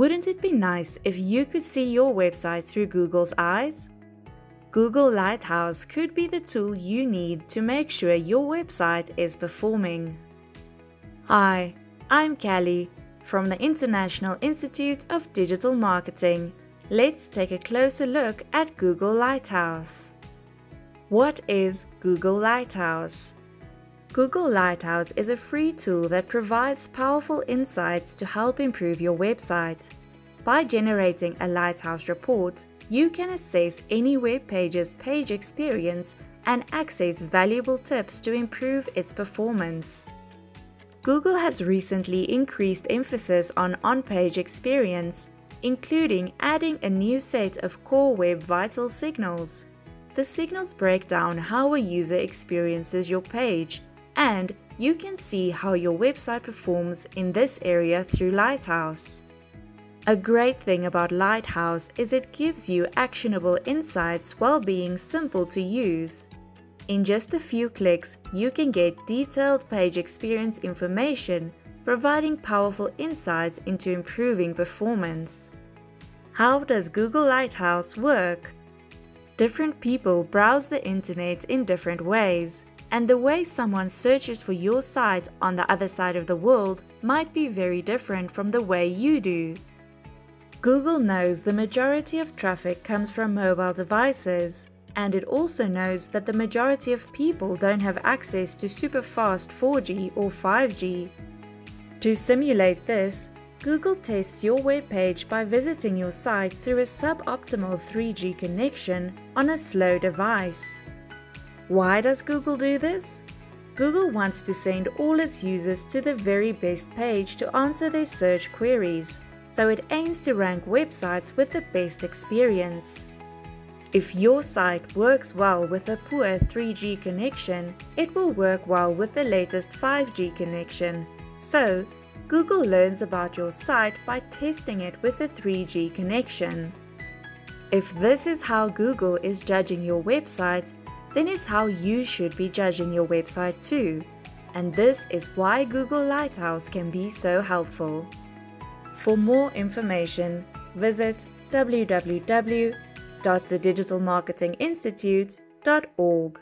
Wouldn't it be nice if you could see your website through Google's eyes? Google Lighthouse could be the tool you need to make sure your website is performing. Hi, I'm Callie from the International Institute of Digital Marketing. Let's take a closer look at Google Lighthouse. What is Google Lighthouse? Google Lighthouse is a free tool that provides powerful insights to help improve your website. By generating a Lighthouse report, you can assess any web page's page experience and access valuable tips to improve its performance. Google has recently increased emphasis on on-page experience, including adding a new set of core web vital signals. The signals break down how a user experiences your page, and you can see how your website performs in this area through Lighthouse. A great thing about Lighthouse is it gives you actionable insights while being simple to use. In just a few clicks, you can get detailed page experience information, providing powerful insights into improving performance. How does Google Lighthouse work? Different people browse the internet in different ways, and the way someone searches for your site on the other side of the world might be very different from the way you do. Google knows the majority of traffic comes from mobile devices, and it also knows that the majority of people don't have access to super fast 4G or 5G. To simulate this, Google tests your web page by visiting your site through a suboptimal 3G connection on a slow device. Why does Google do this? Google wants to send all its users to the very best page to answer their search queries so it aims to rank websites with the best experience. If your site works well with a poor 3G connection, it will work well with the latest 5G connection. So, Google learns about your site by testing it with a 3G connection. If this is how Google is judging your website, then it's how you should be judging your website too. And this is why Google Lighthouse can be so helpful. For more information, visit www.thedigitalmarketinginstitute.org.